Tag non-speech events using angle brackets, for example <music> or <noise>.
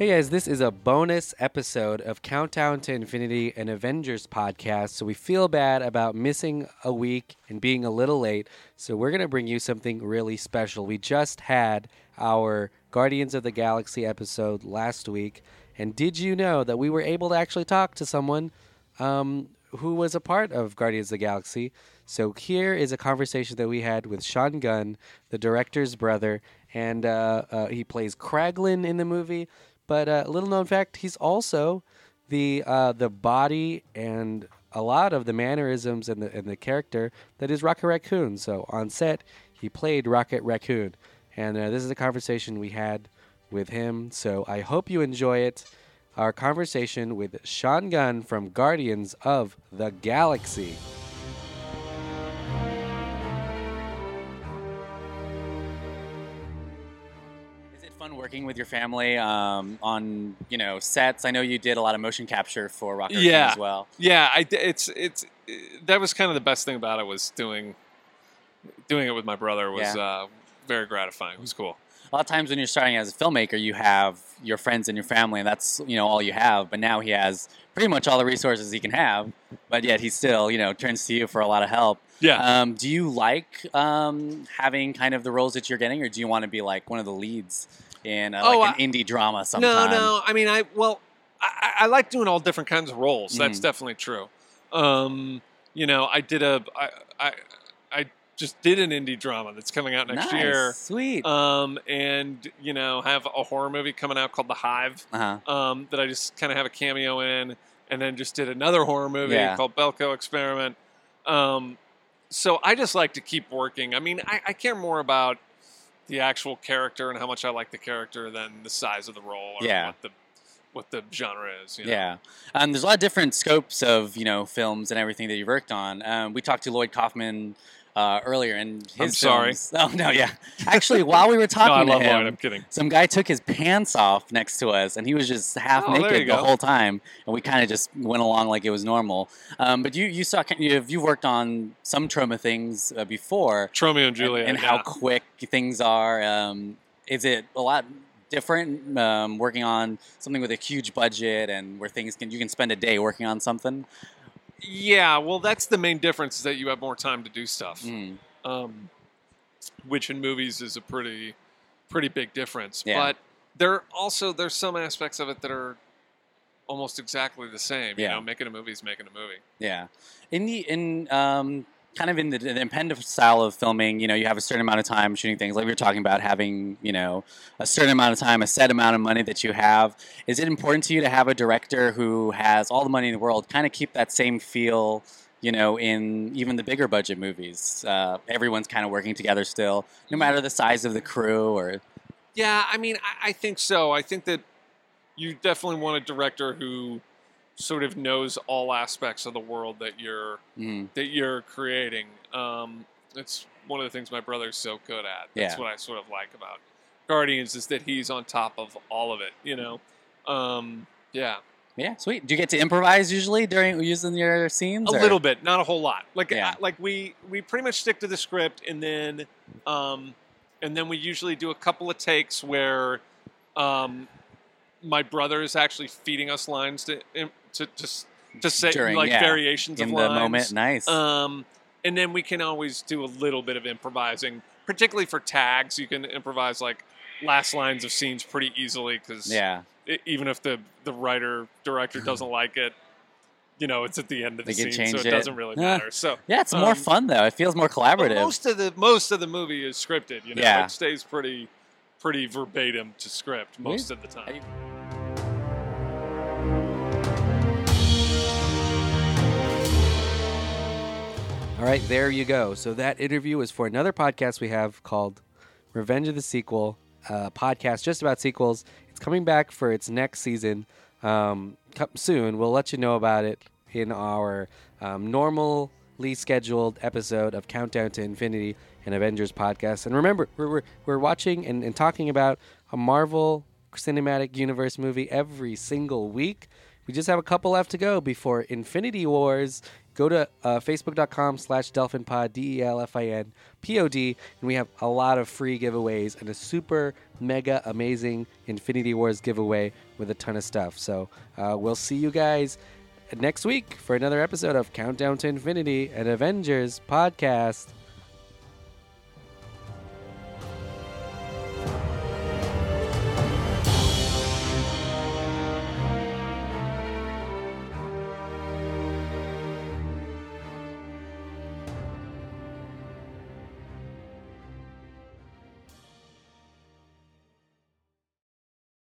Hey guys, this is a bonus episode of Countdown to Infinity, and Avengers podcast. So we feel bad about missing a week and being a little late. So we're going to bring you something really special. We just had our Guardians of the Galaxy episode last week. And did you know that we were able to actually talk to someone um, who was a part of Guardians of the Galaxy? So here is a conversation that we had with Sean Gunn, the director's brother, and uh, uh, he plays Kraglin in the movie. But uh, little known fact, he's also the uh, the body and a lot of the mannerisms and the and the character that is Rocket Raccoon. So on set, he played Rocket Raccoon, and uh, this is a conversation we had with him. So I hope you enjoy it. Our conversation with Sean Gunn from Guardians of the Galaxy. Fun working with your family um, on you know sets? I know you did a lot of motion capture for Rocket Raccoon Yeah. as well. Yeah, I it's it's that was kind of the best thing about it was doing doing it with my brother was Yeah. uh, very gratifying. It was cool. A lot of times when you're starting as a filmmaker, you have your friends and your family, and that's you know all you have. But now he has pretty much all the resources he can have, but yet he still you know turns to you for a lot of help. Yeah. Um, do you like um, having kind of the roles that you're getting, or do you want to be like one of the leads in uh, Oh, like I- an indie drama sometime? No, no. I mean, I well, I, I like doing all different kinds of roles. That's Mhm. definitely true. Um, you know, I did a I I I just did an indie drama that's coming out next nice. year. Sweet. Um, and you know, have a horror movie coming out called The Hive. uh-huh. um, that I just kind of have a cameo in, and then just did another horror movie Yeah. called Belko Experiment. Um, so I just like to keep working. I mean, I, I care more about the actual character and how much I like the character than the size of the role or Yeah. what the what the genre is. You know? Yeah, um, there's a lot of different scopes of you know films and everything that you've worked on. Um, we talked to Lloyd Kaufman uh, earlier, and his I'm sorry. films- <laughs> Oh no, yeah. Actually, while we were <laughs> No, talking I to love him, Lloyd. I'm kidding. some guy took his pants off next to us, and he was just half Oh, naked the go. whole time, and we kind of just went along like it was normal. Um, but you you saw you've you've worked on some Troma things uh, before, Tromeo and and- Juliet. and, yeah. how quick things are. Um, is it a lot different um, working on something with a huge budget and where things can you can spend a day working on something? Yeah, well, that's the main difference is that you have more time to do stuff. Mm, um, which in movies is a pretty pretty big difference. Yeah. But there also there's some aspects of it that are almost exactly the same. You know, making a movie is making a movie. yeah, in the in um, kind of in the, the style of filming, you know, you have a certain amount of time shooting things. Like we were talking about having, you know, a certain amount of time, a set amount of money that you have. Is it important to you to have a director who has all the money in the world, kind of keep that same feel? You know, in even the bigger budget movies, uh, everyone's kind of working together still, no matter the size of the crew or Yeah, I mean, I, I think so. I think that you definitely want a director who sort of knows all aspects of the world that you're mm, that you're creating. Um, it's one of the things my brother's so good at. That's Yeah. what I sort of like about Guardians is that he's on top of all of it. You know, um, yeah. Yeah, sweet. Do you get to improvise usually during using your scenes? A or- little bit, not a whole lot. Like Yeah. I- like we we pretty much stick to the script, and then um, and then we usually do a couple of takes where um, my brother is actually feeding us lines to to to, to say During- like yeah, variations in of the lines. moment. Nice. Um, and then we can always do a little bit of improvising, particularly for tags. You can improvise like last lines of scenes pretty easily because yeah, even if the the writer director doesn't <laughs> like it, you know, it's at the end of the They scene, so it, it. doesn't really matter. So yeah. It's more um, fun though. It feels more collaborative. most of the most of the movie is scripted. You know, Yeah. it stays pretty pretty verbatim to script most of the time. All right, there you go. So that interview is for another podcast we have called Revenge of the Sequel, podcast just about sequels. It's coming back for its next season um, soon. We'll let you know about it in our um, normally scheduled episode of Countdown to Infinity and Avengers podcast. And remember, we're, we're, we're watching and, and talking about a Marvel Cinematic Universe movie every single week. We just have a couple left to go before Infinity Wars go to uh, facebook.com slash delphinpod, D-E-L-F-I-N-P-O-D, and we have a lot of free giveaways and a super mega amazing Infinity Wars giveaway with a ton of stuff. So uh, we'll see you guys next week for another episode of Countdown to Infinity, an Avengers podcast.